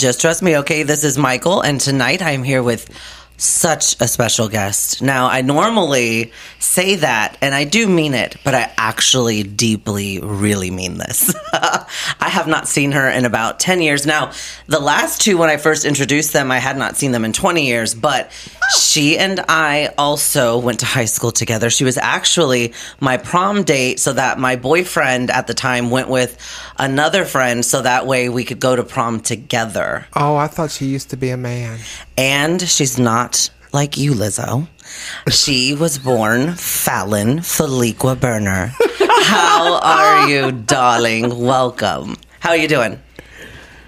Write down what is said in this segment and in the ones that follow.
Just trust me, okay? This is Michael, and tonight I'm here with such a special guest. Now, I normally say that, and I do mean it, but I actually deeply, really mean this. I have not seen her in about 10 years. Now, the last two, when I first introduced them, I had not seen them in 20 years, but she and I also went to high school together. She was actually my prom date, so that my boyfriend at the time went with another friend, so that way we could go to prom together. Oh, I thought she used to be a man. And she's not like you, Lizzo. She was born Fallon Feliqua Burner. How are you, darling? Welcome. How are you doing?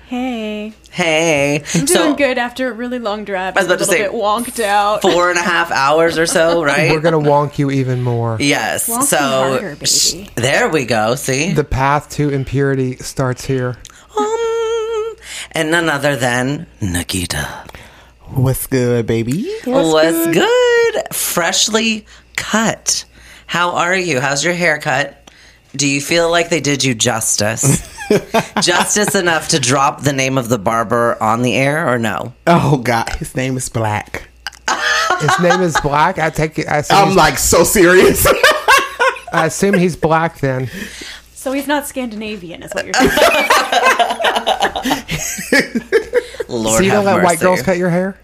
Hey. Hey. I'm doing good after a really long drive. I was I'm a about to little say, bit wonked out. Four and a half hours or so, right? We're gonna wonk you even more. Yes. Wonk so harder, baby. sh- there we go. See? The path to impurity starts here. Um, and none other than Nikita. What's good, baby? What's, good? Freshly cut. How are you? How's your haircut? Do you feel like they did you justice? justice enough to drop the name of the barber on the air or no? Oh God, his name is Black. His name is Black. I take it. I I'm he's, like so serious. I assume he's black then. So he's not Scandinavian, is what you're saying. Lord so you don't let mercy. white girls cut your hair?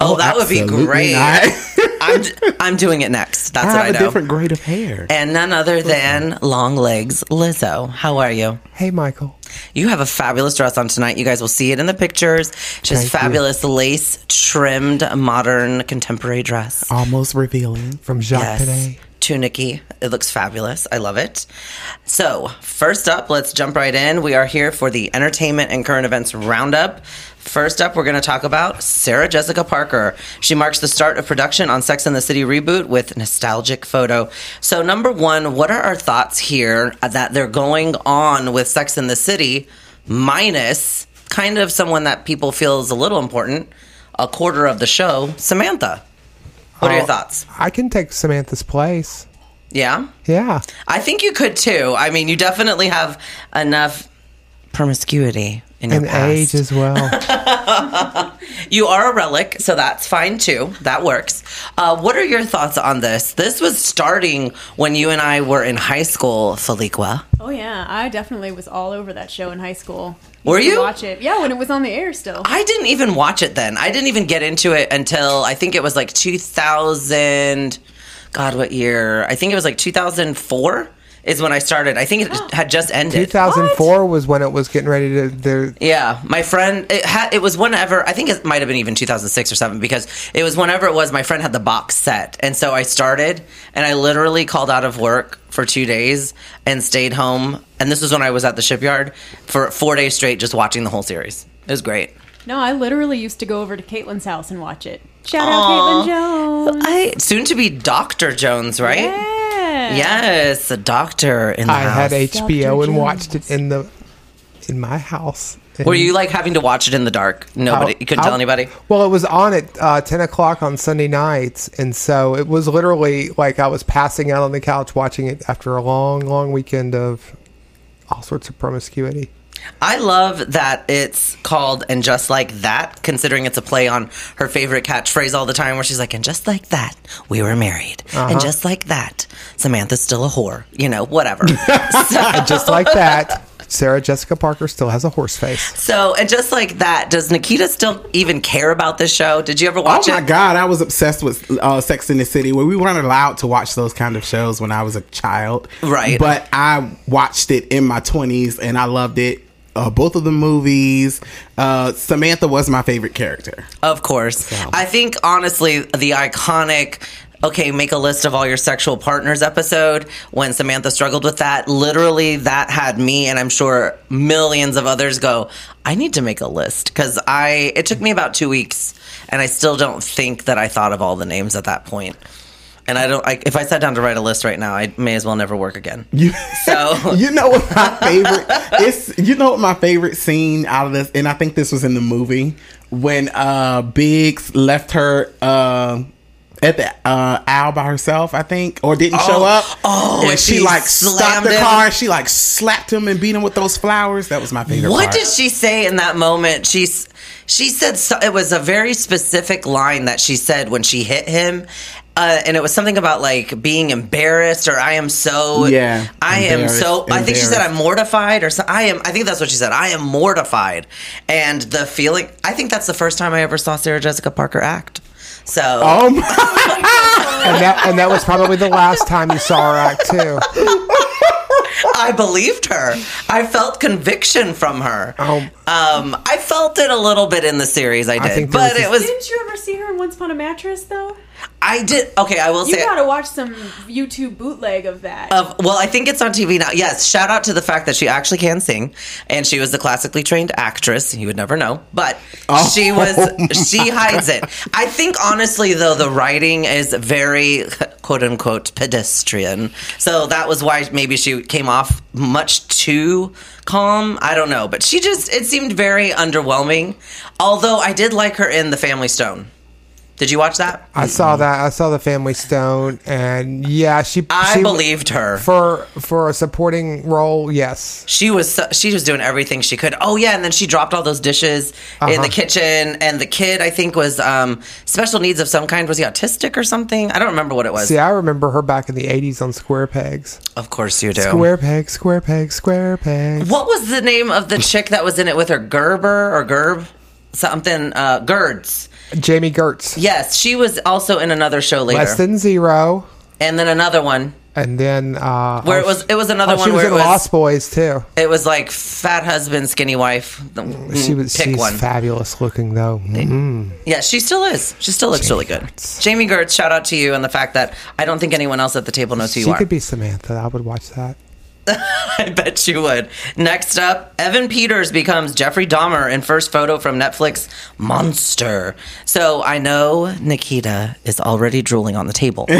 Oh, oh, that would be great. I'm, I'm doing it next. That's I what I know. a different grade of hair. and none other than Long Legs Lizzo. How are you? Hey, Michael. You have a fabulous dress on tonight. You guys will see it in the pictures. Just Thank you. fabulous lace trimmed modern contemporary dress. Almost revealing. From Jacques Yes. Penet. Tunicky. It looks fabulous. I love it. So, first up, let's jump right in. We are here for the entertainment and current events roundup. First up, we're going to talk about Sarah Jessica Parker. She marks the start of production on Sex and the City reboot with nostalgic photo. So, number one, what are our thoughts here that they're going on with Sex and the City minus kind of someone that people feel is a little important, a quarter of the show, Samantha? What are your thoughts? I can take Samantha's place. Yeah? Yeah. I think you could too. I mean, you definitely have enough promiscuity in your And past. age as well. You are a relic, so that's fine too. That works. Uh, what are your thoughts on this? This was starting when you and I were in high school, Feliqua. oh yeah, I definitely was all over that show in high school. Used Were you? watch it? Yeah, when it was on the air still. I didn't even watch it then. I didn't even get into it until I think it was like 2000. God, what year? I think it was like 2004 is when I started. I think it had just ended. 2004 was when it was getting ready to. The, Yeah, my friend. It had. It was whenever. I think it might have been even 2006 or seven because it was whenever it was. My friend had the box set, and so I started, and I literally called out of work for two days and stayed home. And this was when I was at the shipyard for four days straight, just watching the whole series. It was great. no, I literally used to go over to Caitlin's house and watch it. Shout out Caitlin Jones. I soon to be Doctor Jones, right? Yeah. Yes, a doctor in the house. I house. had HBO and Jones. watched it in the in my house. Were you like having to watch it in the dark? Nobody, you couldn't tell anybody. Well, it was on at uh, 10 o'clock on Sunday nights. And so it was literally like I was passing out on the couch watching it after a long, long weekend of all sorts of promiscuity. I love that it's called and just like that, considering it's a play on her favorite catchphrase all the time, where she's like, and just like that, we were married, and uh-huh. just like that, Samantha's still a whore, you know, whatever. so, And just like that, Sarah Jessica Parker still has a horse face. so, and just like that, does Nikita still even care about this show? Did you ever watch it? Oh my it? God, I was obsessed with uh, Sex in the City, where we weren't allowed to watch those kind of shows when I was a child. Right. But I watched it in my 20s and I loved it. Uh, both of the movies. Uh, Samantha was my favorite character. Of course. I think honestly, the iconic okay, make a list of all your sexual partners episode when Samantha struggled with that, literally that had me and I'm sure millions of others go, I need to make a list cuz I it took me about 2 weeks and I still don't think that I thought of all the names at that point. And I don't I, if I sat down to write a list right now, I may as well never work again. You, So- you know what my favorite it's you know what my favorite scene out of this and I think this was in the movie when uh Biggs left her uh at the uh owl by herself, I think, or didn't show up. oh, and she, she like stopped the him. car. She like slapped him and beat him with those flowers. That was my favorite. What part. did she say in that moment? She's She said so, it was a very specific line that she said when she hit him. Uh, and it was something about like being embarrassed or I am so Yeah, I am so I think she said I'm mortified or so I am I think that's what she said I am mortified and the feeling I think that's the first time I ever saw Sarah Jessica Parker act so Oh my and that and that was probably the last time you saw her act too. I believed her. I felt conviction from her. Oh. Um, I felt it a little bit in the series. I did, think there but was it was. Didn't you ever see her in Once Upon a Mattress though? I did. Okay, I will You say. You gotta watch some YouTube bootleg of that. Of, well, I think it's on TV now. Yes, shout out to the fact that she actually can sing, and she was a classically trained actress. You would never know, but she was. She hides it. I think honestly, though, the writing is very quote unquote pedestrian. So that was why maybe she came off much too calm. I don't know, but she just it seemed very underwhelming. Although I did like her in The Family Stone. Did you watch that? I saw that. I saw the Family Stone, and yeah, she. I she, believed her. for for a supporting role. Yes, she was she was doing everything she could. Oh yeah, and then she dropped all those dishes in Uh-huh. the kitchen. And the kid, I think, was um, special needs of some kind. Was he autistic or something? I don't remember what it was. see, I remember her back in the '80s on Square Pegs. Of course you do. Square pegs, square pegs, square pegs. What was the name of the chick that was in it with her? Gerber or Gerb? Something. Uh, Gerds. Jami Gertz. Yes, she was also in another show later, Less than zero, and then another one and then uh, where it oh, was. It was another oh, one she was where in it was. Lost Boys too. It was like fat husband, skinny wife. Mm, She was pick she's one. fabulous looking though. Mm. Yeah, she still is. She still looks really good. Gertz. Jami Gertz, shout out to you and the fact that I don't think anyone else at the table knows who She you are. could be Samantha. I would watch that. I bet you would. Next up, Evan Peters becomes Jeffrey Dahmer in first photo from Netflix Monster. So I know Nikita is already drooling on the table. so,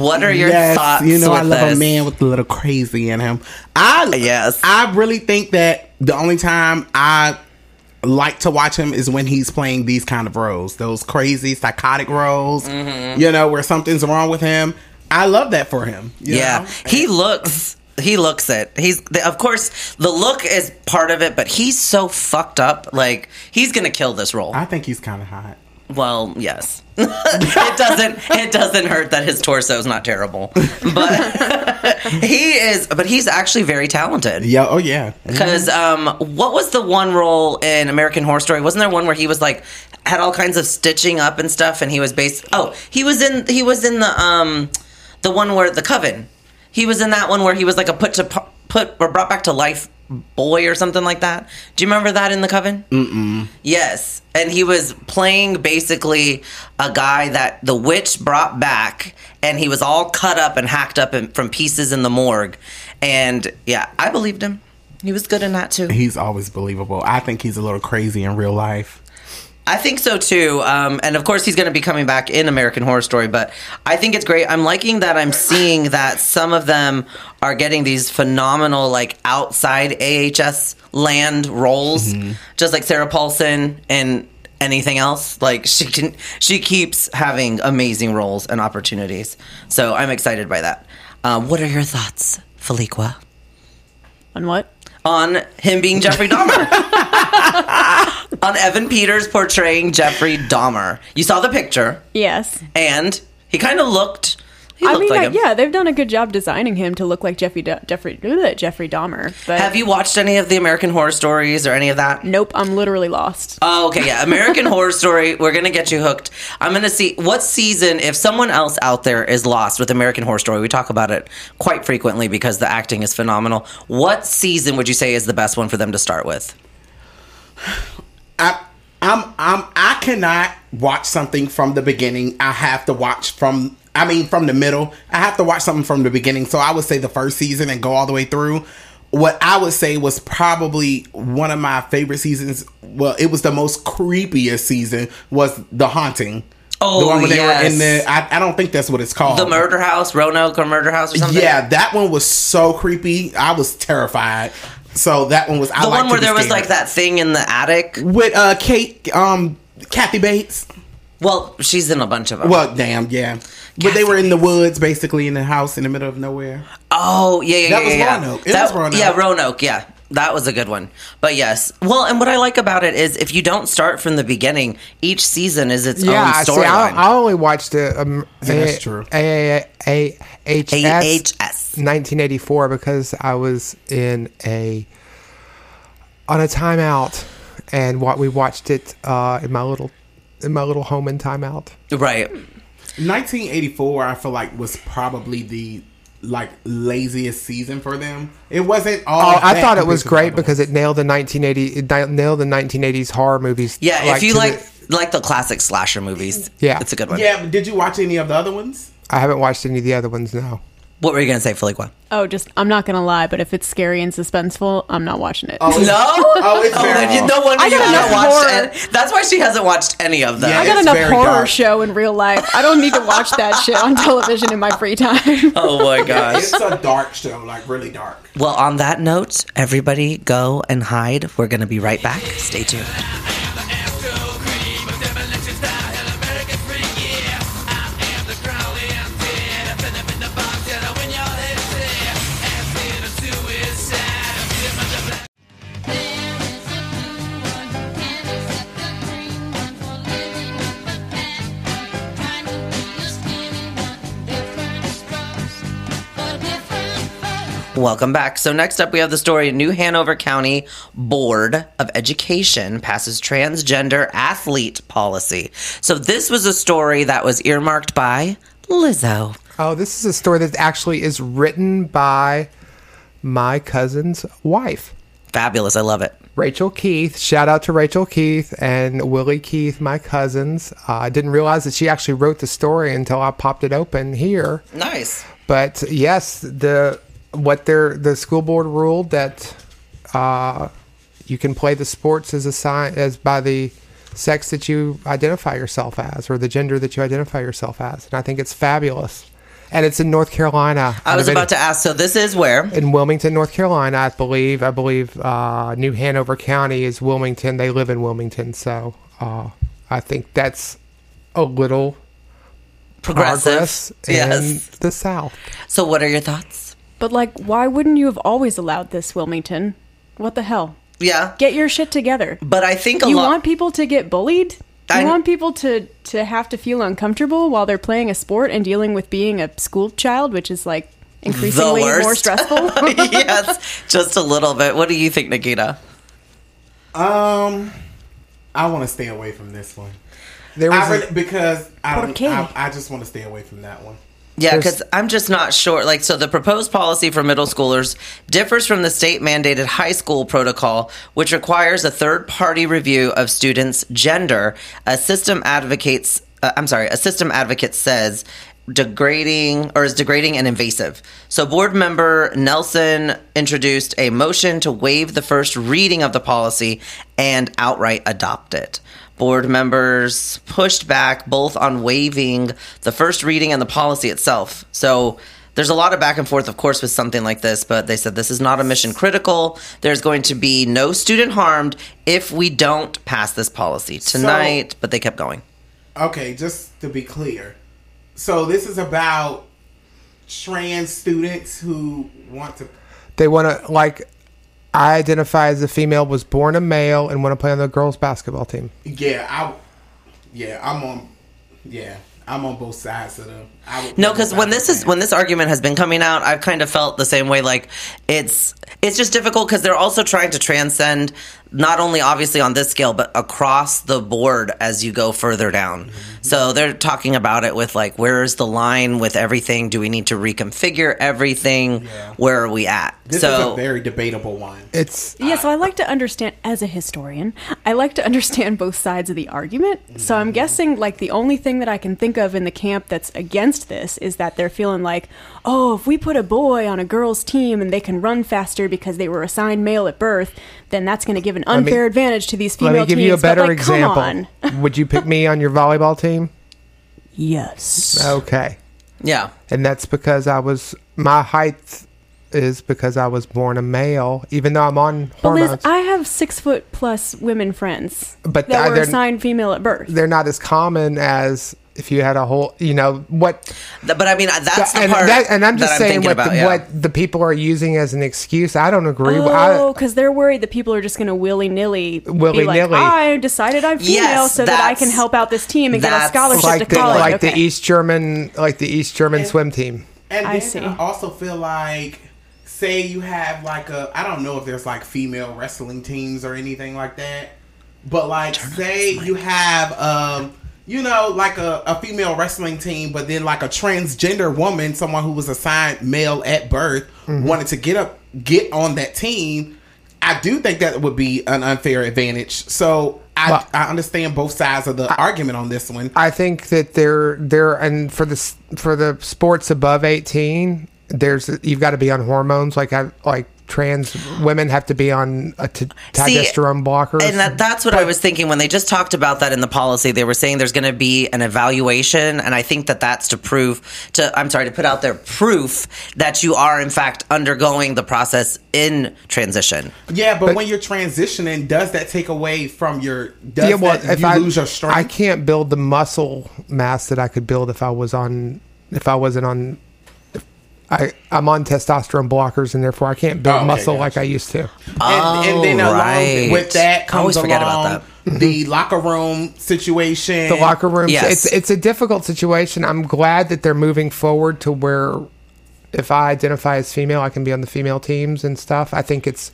what are your yes, thoughts? you know I love this? a man with a little crazy in him. I Yes. I really think that the only time I like to watch him is when he's playing these kind of roles, those crazy psychotic roles. Mm-hmm. You know where something's wrong with him. I love that for him. you Yeah, know? he looks. He looks it. He's of course the look is part of it, but he's so fucked up. Like he's gonna kill this role. I think he's kind of hot. Well, yes. it doesn't it doesn't hurt that his torso is not terrible. But he is but he's actually very talented. Yeah. Oh yeah. Cuz um what was the one role in American Horror Story? Wasn't there one where he was like had all kinds of stitching up and stuff and he was based Oh, he was in he was in the um the one where the Coven. He was in that one where he was like a put to put or brought back to life boy or something like that. Do you remember that in the Coven? Yes, and he was playing basically a guy that the witch brought back, and he was all cut up and hacked up in, from pieces in the morgue. And yeah, I believed him. He was good in that too. He's always believable. I think he's a little crazy in real life. I think so too. Um, and of course, he's going to be coming back in American Horror Story. But I think it's great. I'm liking that I'm seeing that some of them are getting these phenomenal, like outside AHS land roles, just like Sarah Paulson and anything else. Like she can, she keeps having amazing roles and opportunities. So I'm excited by that. Um, what are your thoughts, Feliqua, On what? on him being Jeffrey Dahmer? on Evan Peters portraying Jeffrey Dahmer. You saw the picture, Yes. and he kind of looked. He I mean, like I- yeah, they've done a good job designing him to look like Jeffrey Da- Jeffrey bleh, Jeffrey Dahmer. But Have you watched any of the American Horror Stories or any of that? Nope, I'm literally lost. Oh, okay, yeah. American Horror Story. We're gonna get you hooked. I'm gonna see what season. If someone else out there is lost with American Horror Story, we talk about it quite frequently because the acting is phenomenal. What season would you say is the best one for them to start with? I, I'm, I'm, I cannot watch something from the beginning. I have to watch from, I mean, from the middle. I have to watch something from the beginning. So I would say the first season and go all the way through. What I would say was probably one of my favorite seasons. Well, it was the most creepiest season. Was the haunting. Oh, the one where they were in the. I, I don't think that's what it's called. The Murder House, Roanoke or Murder House or something. Yeah, that one was so creepy. I was terrified. So that one was. I the one where there was scared. like that thing in the attic. with uh Kate, um, Kathy Bates. Well, she's in a bunch of them. Well, damn, yeah. But they were in the woods, basically in the house in the middle of nowhere. Oh yeah, yeah, That yeah, was yeah. Roanoke. It That- was Roanoke. Yeah, Roanoke. Yeah. That was a good one. But yes. Well, and what I like about it is if you don't start from the beginning, each season is its Yeah, own see, storyline. I, I only watched it. Um, Yeah, that's true. A A H S AHS. 1984 because I was in a on a timeout, and what we watched it uh, in my little in my little home in timeout. Right. 1984, I feel like was probably the like laziest season for them. It wasn't all. Oh, I thought it was great because it nailed the 1980 it nailed the 1980s horror movies. Yeah, if you like the- like the classic slasher movies, Yeah. it's a good one. Yeah, but did you watch any of the other ones? I haven't watched any of the other ones. No. What were you gonna say, Feliqua? Oh, just I'm not gonna lie, but if it's scary and suspenseful, I'm not watching it. Oh, No. Oh, it's Oh, then you, no wonder I you haven't enough watched horror. it. That's why she hasn't watched any of them. Yeah, I got it's enough horror dark. show in real life. I don't need to watch that shit on television in my free time. Oh my gosh. It's a dark show, like really dark. Well, on that note, everybody go and hide. We're going to be right back. Stay tuned. Welcome back. So, next up, we have the story New Hanover County Board of Education passes transgender athlete policy. So, this was a story that was earmarked by Lizzo. Oh, this is a story that actually is written by my cousin's wife. Fabulous. I love it. Rachel Keith. Shout out to Rachel Keith and Willie Keith, my cousins. Uh, I didn't realize that she actually wrote the story until I popped it open here. Nice. But yes, the what their the school board ruled that uh, you can play the sports as assigned as by the sex that you identify yourself as or the gender that you identify yourself as, and I think it's fabulous. And it's in North Carolina. I was about to ask. So, this is where? in Wilmington, North Carolina, I believe. I believe uh, New Hanover County is Wilmington. They live in Wilmington, so uh, I think that's a little Progressive. progress in Yes. the South. So, what are your thoughts? But like, why wouldn't you have always allowed this, Wilmington? What the hell? Yeah. Get your shit together. But I think a You lot. want people to get bullied? You I- want people to to have to feel uncomfortable while they're playing a sport and dealing with being a school child, which is like increasingly more stressful. yes, just a little bit. What do you think, Nikita? Um, I want to stay away from this one. There was I a- really, because I, don't, qué? I, I just want to stay away from that one. Yeah, because I'm just not sure. Like, so the proposed policy for middle schoolers differs from the state mandated high school protocol, which requires a third party review of students' gender. A system advocates, uh, I'm sorry, a system advocate says degrading or is degrading and invasive. So board member Nelson introduced a motion to waive the first reading of the policy and outright adopt it. Board members pushed back both on waiving the first reading and the policy itself. So there's a lot of back and forth, of course, with something like this, but they said this is not a mission critical. There's going to be no student harmed if we don't pass this policy tonight, but they kept going. Okay, just to be clear. So this is about trans students who want to. they want to like. I identify as a female, was born a male, and want to play on the girls' basketball team. Yeah, I. Yeah, I'm on. Yeah, I'm on both sides of the. I would- No, because when this is when this argument has been coming out, I've kind of felt the same way. Like it's it's just difficult because they're also trying to transcend not only obviously on this scale, but across the board as you go further down. So they're talking about it with like, where is the line with everything? Do we need to reconfigure everything? Where are we at? This so is a very debatable one. It's Yeah, so I like to understand, as a historian, I like to understand both sides of the argument. So I'm mm-hmm. guessing, like, the only thing that I can think of in the camp that's against this is that they're feeling like, oh, if we put a boy on a girl's team and they can run faster because they were assigned male at birth, then that's going to give an me- unfair advantage to these female teams. let me give teams. you a better like, example. Would you pick me on your volleyball team? Yes. Okay. yeah, and that's because I was my height is because I was born a male, even though I'm on But Liz, hormones. I have six foot plus women friends But that were they're- assigned female at birth. They're not as common as if you had a whole, you know, what But I mean, that's the and, part that, and I'm just that saying thinking what, about. the, yeah. what the people are using as an excuse. I don't agree. Oh, I, because they're worried that people are just going to willy nilly be Willy-nilly. like, I decided I'm female Yes, so that I can help out this team and get a scholarship like to the college. like okay. the East German like the East German swim team. And I then see. I also feel like, say you have like a, I don't know if there's like female wrestling teams or anything like that, but like say you have, um, you know, like a, a female wrestling team, but then like a transgender woman, someone who was assigned male at birth, Mm-hmm. wanted to get up, get on that team. I do think that would be an unfair advantage. So I, Well- I understand both sides of the argument on this one. I think that they're they're and for the for the sports above 18, there's you've got to be on hormones like I like trans women have to be on a t- See, testosterone blockers. And that, that's what I was thinking when they just talked about that in the policy. They were saying there's going to be an evaluation, and I think that that's to prove to I'm sorry to put out there proof that you are in fact undergoing the process in transition. Yeah, but, when you're transitioning, does that take away from your? Does yeah, well, that if you I lose your strength? I can't build the muscle mass that I could build if I was on if I wasn't on. If I I'm on testosterone blockers and therefore I can't build Oh, okay, muscle gotcha. like I used to. and, and then Oh, along right. with that I comes always forget about along the locker room situation. the locker room. Yes. It's it's a difficult situation. I'm glad that they're moving forward to where if I identify as female, I can be on the female teams and stuff. I think it's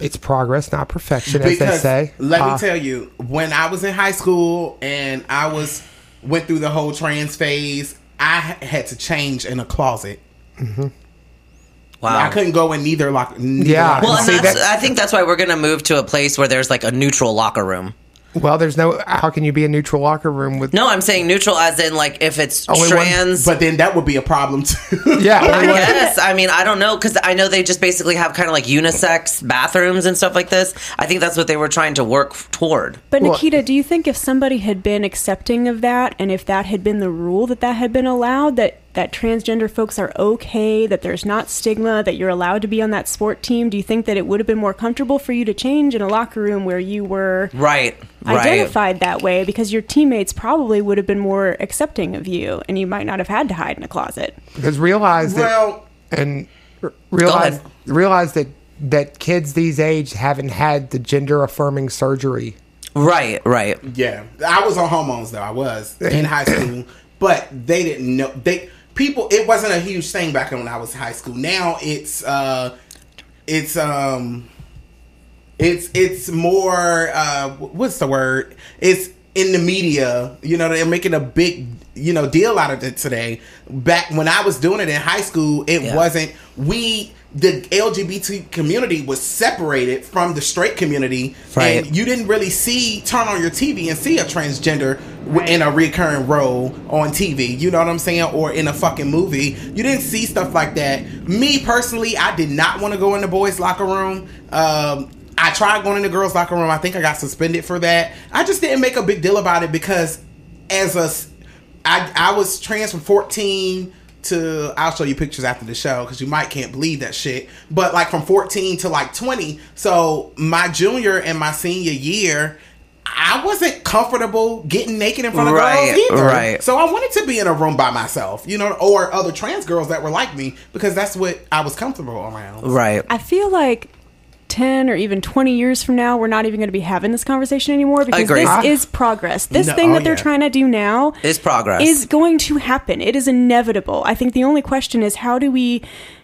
it's progress, not perfection, as they say. let Uh, me tell you, when I was in high school and I was went through the whole trans phase, I had to change in a closet. Mm-hmm. Wow. I couldn't go in neither locker. neither Yeah. locker well, room. and See, that's, that- I think that's why we're going to move to a place where there's like a neutral locker room. well, there's no. How can you be a neutral locker room with? No, I'm saying neutral as in like if it's Only one- but then that would be a problem too. Yeah, I guess. I mean, I don't know because I know they just basically have kind of like unisex bathrooms and stuff like this. I think that's what they were trying to work toward. But Well- Nikita, do you think if somebody had been accepting of that, and if that had been the rule that that had been allowed, that that transgender folks are okay, that there's not stigma, that you're allowed to be on that sport team, do you think that it would have been more comfortable for you to change in a locker room where you were Right. Right. identified that way because your teammates probably would have been more accepting of you, and you might not have had to hide in a closet? because realize that well, and realize realize that that kids these age haven't had the gender affirming surgery. Right. Right. Yeah, I was on hormones though. I was in high school, but they didn't know they people. It wasn't a huge thing back when I was in high school. Now it's uh, it's um, it's it's more uh, what's the word? It's in the media. You know, they're making a big you know deal out of it today. Back when I was doing it in high school, it Yeah. wasn't we. The LGBT community was separated from the straight community, Right. and you didn't really see turn on your TV and see a transgender w in a recurring role on TV. You know what I'm saying? Or in a fucking movie. You didn't see stuff like that. Me personally, I did not want to go in the boys' locker room. Um, I tried going in the girls' locker room. I think I got suspended for that. I just didn't make a big deal about it because as a I, I was trans from 14 to I'll show you pictures after the show because you might can't believe that shit. But like from 14 to like 20. So my junior and my senior year, I wasn't comfortable getting naked in front of Right, girls either. right. So I wanted to be in a room by myself, you know, or other trans girls that were like me because that's what I was comfortable around. Right. I feel like 10 or even 20 years from now, we're not even going to be having this conversation anymore because this Ah. is progress. This No, thing oh, that they're yeah. trying to do now Is progress. is going to happen. It is inevitable. I think the only question is how do we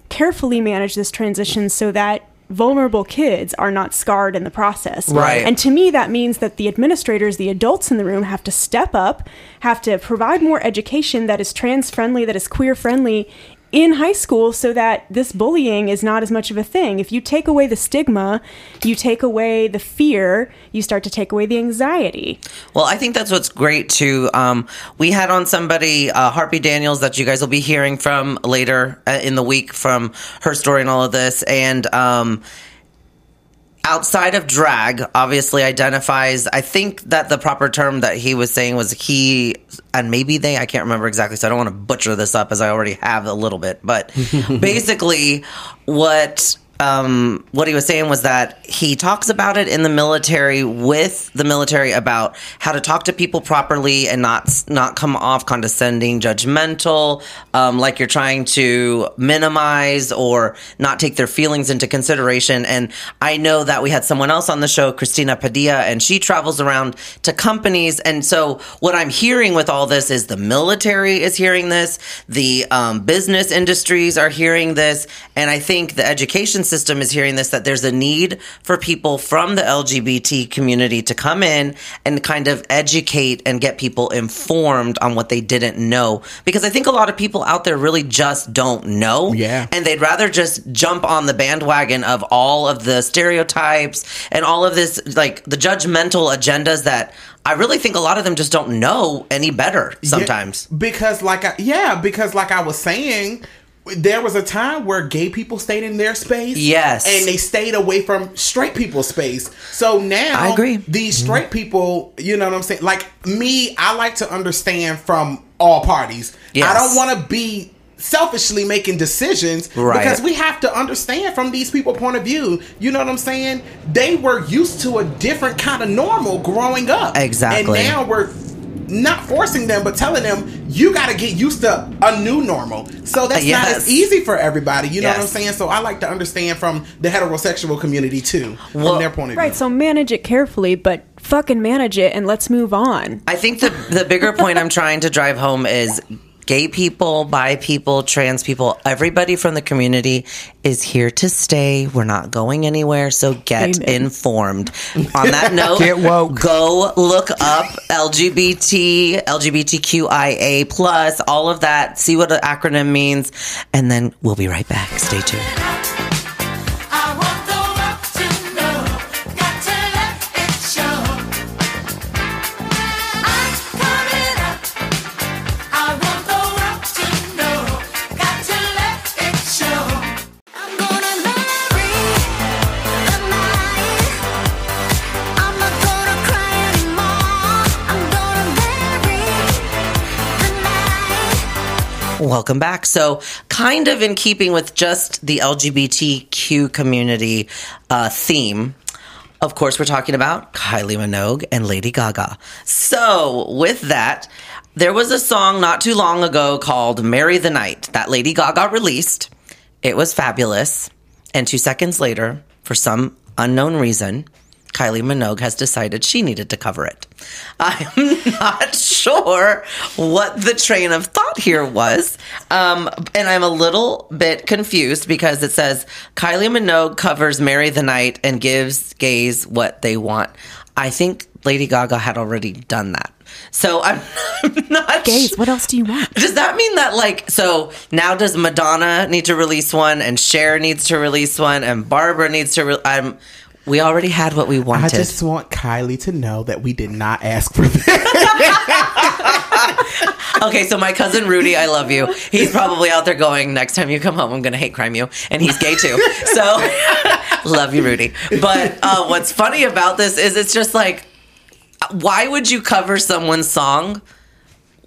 carefully manage this transition so that vulnerable kids are not scarred in the process. Right. And to me that means that the administrators, the adults in the room have to step up, have to provide more education that is trans friendly, that is queer friendly in high school so that this bullying is not as much of a thing. If you take away the stigma, you take away the fear, you start to take away the anxiety. Well, I think that's what's great too. Um, we had on somebody, uh, Harpy Daniels, that you guys will be hearing from later uh, in the week from her story and all of this. And um, outside of drag, obviously identifies. I think that the proper term that he was saying was he and maybe they. I can't remember exactly, so I don't want to butcher this up as I already have a little bit. But basically, what um, what he was saying was that he talks about it in the military with the military about how to talk to people properly and not not come off condescending, judgmental, um, like you're trying to minimize or not take their feelings into consideration. And I know that we had someone else on the show, Christina Padilla, and she travels around to companies. And so what I'm hearing with all this is the military is hearing this, the um, business industries are hearing this, and I think the education system is hearing this that there's a need for people from the LGBT community to come in and kind of educate and get people informed on what they didn't know. Because I think a lot of people out there really just don't know. Yeah. And they'd rather just jump on the bandwagon of all of the stereotypes and all of this, like the judgmental agendas that I really think a lot of them just don't know any better sometimes. Yeah, because like I, yeah, because like I was saying, there was a time where gay people stayed in their space. Yes. And they stayed away from straight people's space. So now I agree. these mm-hmm. straight people, you know what I'm saying? Like me, I like to understand from all parties. Yes. I don't want to be selfishly making decisions Right. because we have to understand from these people point of view you know what i'm saying they were used to a different kind of normal growing up Exactly. and now we're not forcing them but telling them you got to get used to a new normal so that's not Yes. as easy for everybody you know what i'm saying so i like to understand from the heterosexual community too Well- from their point of Right, view Right. so manage it carefully, but fucking manage it and let's move on. I think the the bigger point I'm trying to drive home is gay people, bi people, trans people, everybody from the community is here to stay. We're not going anywhere, so get Amen. informed. On that note, Get woke. Go look up LGBT, LGBTQIA plus, all of that. See what the acronym means, and then we'll be right back. Stay tuned. Welcome back. So, kind of in keeping with just the LGBTQ community uh, theme, of course, we're talking about Kylie Minogue and Lady Gaga. So, with that, there was a song not too long ago called Marry the Night that Lady Gaga released. It was fabulous. And two seconds later, for some unknown reason, Kylie Minogue has decided she needed to cover it. I'm not sure what the train of thought here was. Um, and I'm a little bit confused because it says Kylie Minogue covers Marry the Night and gives gays what they want. I think Lady Gaga had already done that. So I'm, I'm not Gays, su- what else do you want? does that mean that like so now does Madonna need to release one and Cher needs to release one and Barbara needs to re- I'm we already had what we wanted. I just want Kylie to know that we did not ask for this. okay, so my cousin Rudy, I love you. He's probably out there going, next time you come home, I'm going to hate crime you. And he's gay too. So love you, Rudy. But uh, what's funny about this is it's just like, why would you cover someone's song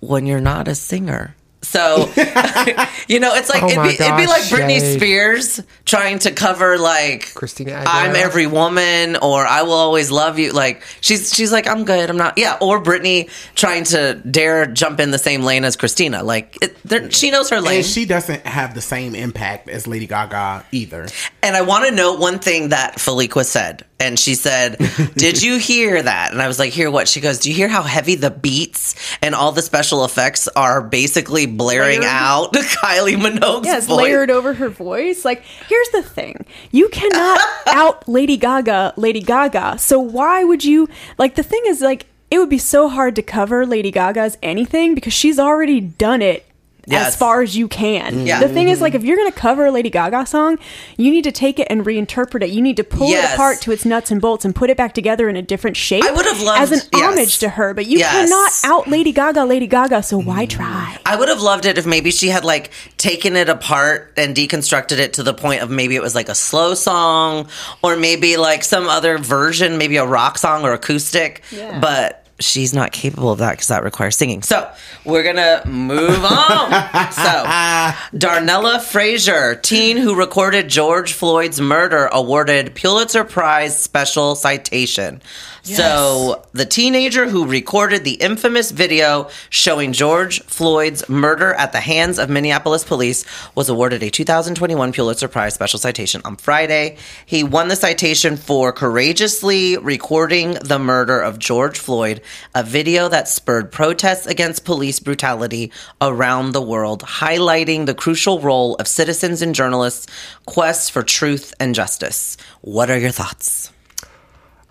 when you're not a singer? So, you know, it's like, Oh it'd, my be, it'd be like Britney Shay. Spears trying to cover like Christina I'm every woman or I will always love you. Like she's she's like I'm good. I'm not. Yeah. Or Britney trying to dare jump in the same lane as Christina. Like it, she knows her lane. and she doesn't have the same impact as Lady Gaga either. And I want to note one thing that Feliqua said. And she said, Did you hear that? And I was like, Hear what? She goes, Do you hear how heavy the beats and all the special effects are basically blaring Layered. out Kylie Minogue's Yes, voice? layered over her voice. Like, here's the thing: you cannot out Lady Gaga, Lady Gaga. So why would you? Like, the thing is, like, it would be so hard to cover Lady Gaga's anything because she's already done it. Yes. As far as you can. Yeah. The thing is, like, if you're going to cover a Lady Gaga song, you need to take it and reinterpret it. You need to pull Yes. it apart to its nuts and bolts and put it back together in a different shape. I would have loved- as an yes. homage to her. But you Yes. cannot out Lady Gaga, Lady Gaga. So why try? I would have loved it if maybe she had like taken it apart and deconstructed it to the point of maybe it was like a slow song or maybe like some other version, maybe a rock song or acoustic. Yeah. But she's not capable of that because that requires singing. So we're gonna move on. so Darnella Frazier, teen who recorded George Floyd's murder, awarded Pulitzer Prize special citation. So the teenager who recorded the infamous video showing George Floyd's murder at the hands of Minneapolis police was awarded a 2021 Pulitzer Prize special citation on Friday. He won the citation for courageously recording the murder of George Floyd, a video that spurred protests against police brutality around the world, highlighting the crucial role of citizens and journalists' quests for truth and justice. What are your thoughts?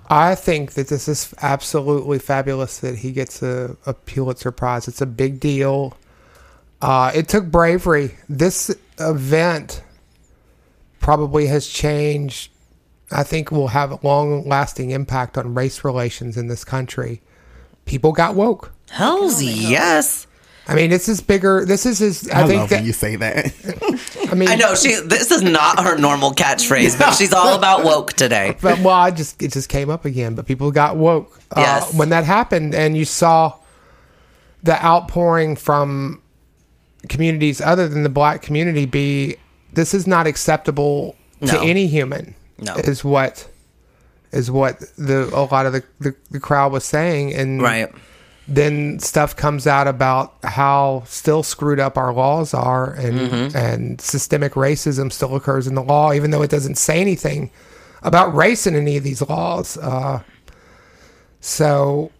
I think that this is absolutely fabulous that he gets a, a Pulitzer Prize. It's a big deal. Uh, it took bravery. This event probably has changed. I think will have a long lasting impact on race relations in this country. People got woke. Hells yes. I mean, this is bigger. This is his. I, I, think love that. when you say that. I mean, I know she. This is not her normal catchphrase, but she's all about woke today. but well, I just it just came up again. But people got woke uh, Yes. when that happened, and you saw the outpouring from communities other than the black community be this is not acceptable to any human. No. is what is what the a lot of the, the, the crowd was saying, and Right. then stuff comes out about how still screwed up our laws are and Mm-hmm. and systemic racism still occurs in the law even though it doesn't say anything about race in any of these laws uh, so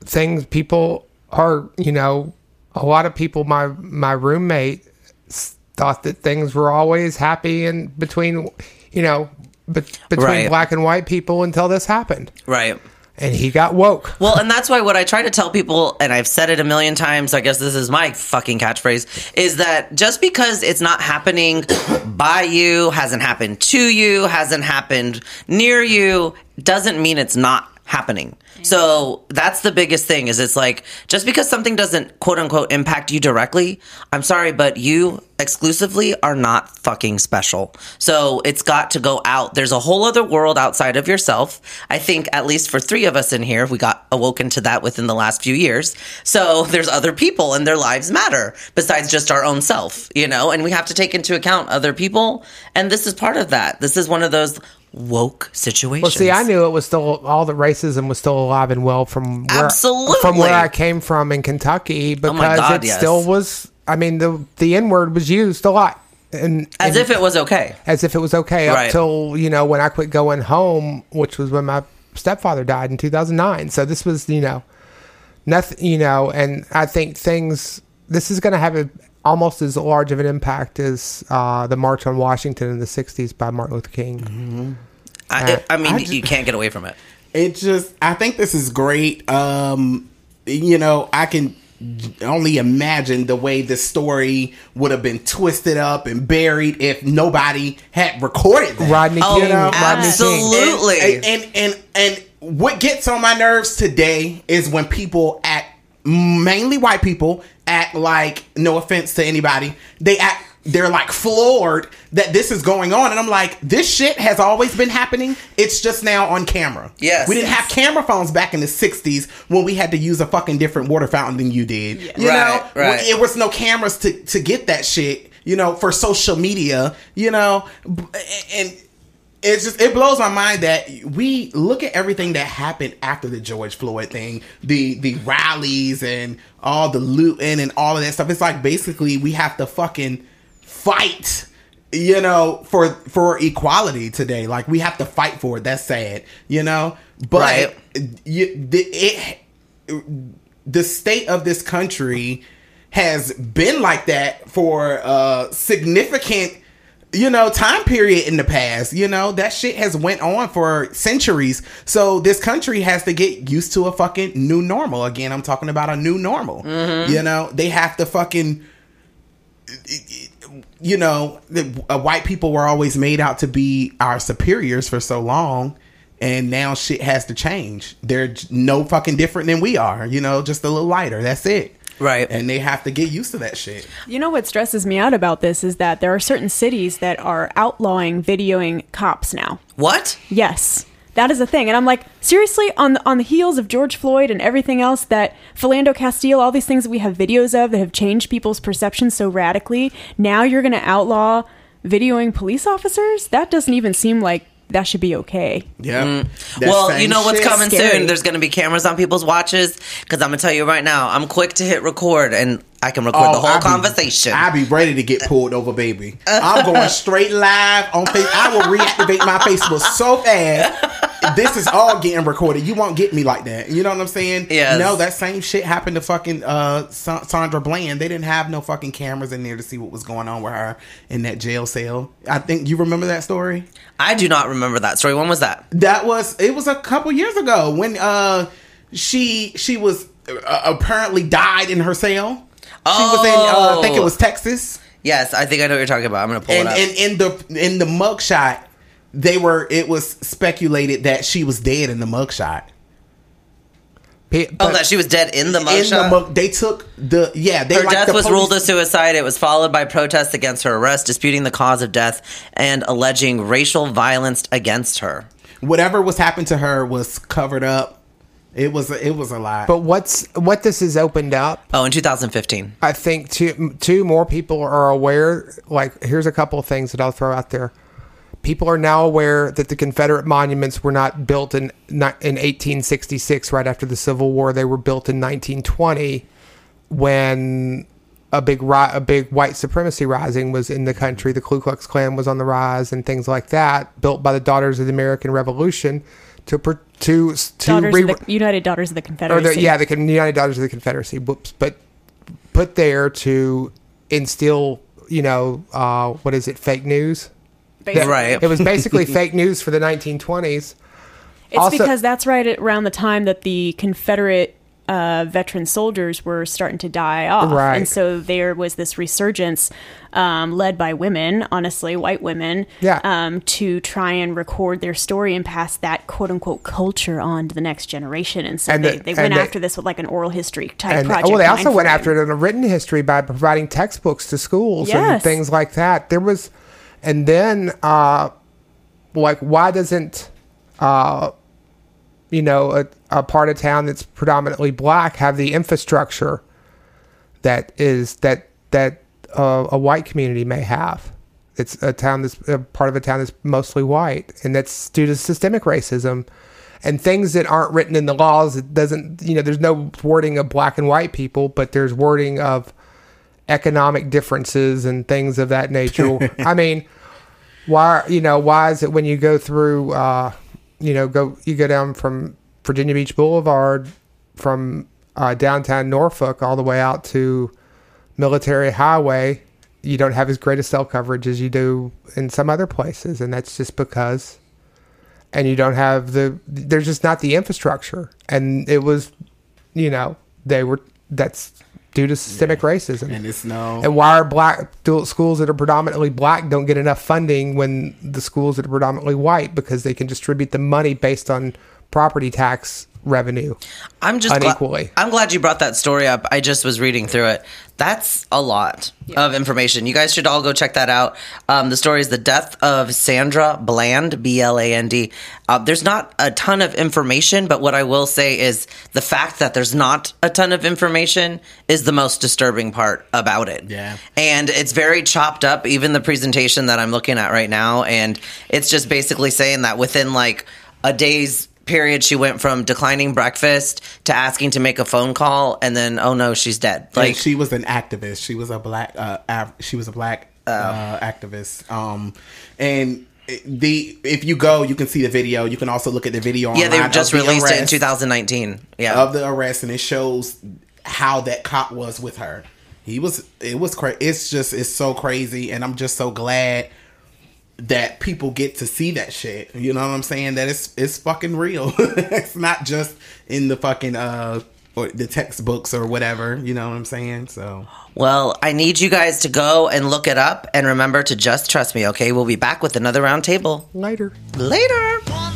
things people are you know a lot of people my my roommate thought that things were always happy and between you know be, between Right. black and white people until this happened Right. and he got woke Well, and that's why what I try to tell people, and I've said it a million times, I guess this is my fucking catchphrase, is that just because it's not happening by you, hasn't happened to you, hasn't happened near you, doesn't mean it's not happening. So that's the biggest thing is it's like just because something doesn't quote unquote impact you directly, I'm sorry, but you exclusively are not fucking special. So it's got to go out. There's a whole other world outside of yourself. I think at least for three of us in here, we got awoken to that within the last few years. So there's other people and their lives matter besides just our own self, you know, and we have to take into account other people. And this is part of that. This is one of those woke situation. Well, see, I knew it was still all the racism was still alive and well from where, Absolutely. from where I came from in Kentucky because my God, it yes. still was. I mean, the the N word was used a lot, and As and- if it was okay. as if it was okay Right. up till you know when I quit going home, which was when my stepfather died in 2009. So this was you know nothing, you know, and I think things. This is going to have a, almost as large of an impact as uh, the March on Washington in the 60s by Martin Luther King. I, I mean, I you can't get away from it. it just i think this is great um you know i can only imagine the way this story would have been twisted up and buried if nobody had recorded that. Rodney Oh, King, Rodney King. absolutely. and, and and and what gets on my nerves today is when people act mainly white people act like no offense to anybody they act they're like floored that this is going on and i'm like this shit has always been happening it's just now on camera Yes. we didn't have camera phones back in the 60s when we had to use a fucking different water fountain than you did you Right, know right. it was no cameras to to get that shit you know for social media you know and it's just it blows my mind that we look at everything that happened after the George Floyd thing, the the rallies and all the looting and all of that stuff. It's like basically we have to fucking fight, you know, for for equality today. Like we have to fight for it. That's sad, you know. But Right. you, the, it the state of this country has been like that for a significant you know time period in the past you know that shit has went on for centuries so this country has to get used to a fucking new normal again i'm talking about a new normal mm-hmm. you know they have to fucking you know the, uh, white people were always made out to be our superiors for so long and now shit has to change they're no fucking different than we are you know just a little lighter that's it Right. and they have to get used to that shit You know what stresses me out about this is that there are certain cities that are outlawing videoing cops now. What? Yes. That is a thing, and I'm like, seriously, on the on the heels of George Floyd and everything else that Philando Castile, all these things that we have videos of that have changed people's perceptions so radically. Now you're going to outlaw videoing police officers? That doesn't even seem like that should be okay. Yeah. Mm. well, you know what's coming Scary. soon. There's going to be cameras on people's watches because I'm going to tell you right now. I'm quick to hit record and I can record the whole I Oh, be- conversation. I be ready to get pulled over, baby. I'm going straight live on Facebook. I will reactivate my Facebook so fast. This is all getting recorded. You won't get me like that. You know what I'm saying? Yes. No, that same shit happened to fucking uh, Sa- Sandra Bland. They didn't have no fucking cameras in there to see what was going on with her in that jail cell. I think you remember that story. I do not remember that story. When was that? That was it was a couple years ago when uh she she was uh, apparently died in her cell. She was in uh, I think it was Texas. Yes, I think I know what you're talking about. I'm going to pull and, it up. and in the in the mugshot, they were it was speculated that she was dead in the mugshot. Pe- oh, that she was dead in the In mugshot? the mug, they took the yeah. They Her like death the was police- ruled a suicide. It was followed by protests against her arrest, disputing the cause of death, and alleging racial violence against her. whatever was happened to her was covered up. It was a, it was a lie. but what's what this has opened up Oh, in 2015. I think two two more people are aware. Like, here's a couple of things that I'll throw out there. People are now aware that the Confederate monuments were not built in not in 1866, right after the Civil War. They were built in 1920, when a big ri- a big white supremacy rising was in the country. The Ku Klux Klan was on the rise, and things like that. Built by the Daughters of the American Revolution to pr- to to Daughters re- of the United Daughters of the or Confederacy. the, yeah, the United Daughters of the Confederacy. Whoops, but put there to instill, you know, uh, what is it? Fake news. Basically. Right. It was basically fake news for the 1920s. It's Also- because that's right at around the time that the Confederate uh, veteran soldiers were starting to die off, Right. and so there was this resurgence um, led by women, honestly, white women, Yeah. um, to try and record their story and pass that quote unquote culture on to the next generation. And so And they, the- they went after this with like an oral history type And project. well, they also went after it in a written history by providing textbooks to schools and things like that. There was, and then, uh, like, why doesn't, uh, you know, a, a part of town that's predominantly black have the infrastructure that is that that uh, a white community may have? It's a town that's a part of a town that's mostly white, and that's due to systemic racism and things that aren't written in the laws. It doesn't, you know, there's no wording of black and white people, but there's wording of economic differences and things of that nature. I mean, why, you know, why is it when you go through, uh, you know, go you go down from Virginia Beach Boulevard from uh, downtown Norfolk all the way out to Military Highway, you don't have as great a cell coverage as you do in some other places, and that's just because and you don't have the there's just not the infrastructure. And it was you know they were that's due to systemic racism. And it's no and why are black schools that are predominantly black don't get enough funding when the schools that are predominantly white because they can distribute the money based on property tax revenue I'm just gla- Unequally. I'm glad you brought that story up. I just was reading through it. That's a lot of information. You guys should all go check that out. Um, the story is the death of Sandra Bland, B L A N D. Uh, there's not a ton of information, but what I will say is the fact that there's not a ton of information is the most disturbing part about it. Yeah. And it's very chopped up, even the presentation that I'm looking at right now. And it's just basically saying that within like a day's period, she went from declining breakfast to asking to make a phone call, and then, oh no, she's dead. like Like, she was an activist. She was a black. Uh, av- she was a black Oh. uh, activist. Um, and the if you go, you can see the video. You can also look at the video. yeah, they just of the released it in 2019. Yeah. of the arrest, and it shows how that cop was with her. He was. It was crazy. It's just. It's so crazy, and I'm just so glad that people get to see that shit. You know what I'm saying? That it's it's fucking real. it's not just in the fucking uh or the textbooks or whatever. You know what I'm saying? So Well, I need you guys to go and look it up, and remember to just trust me, okay? We'll be back with another round table later later. One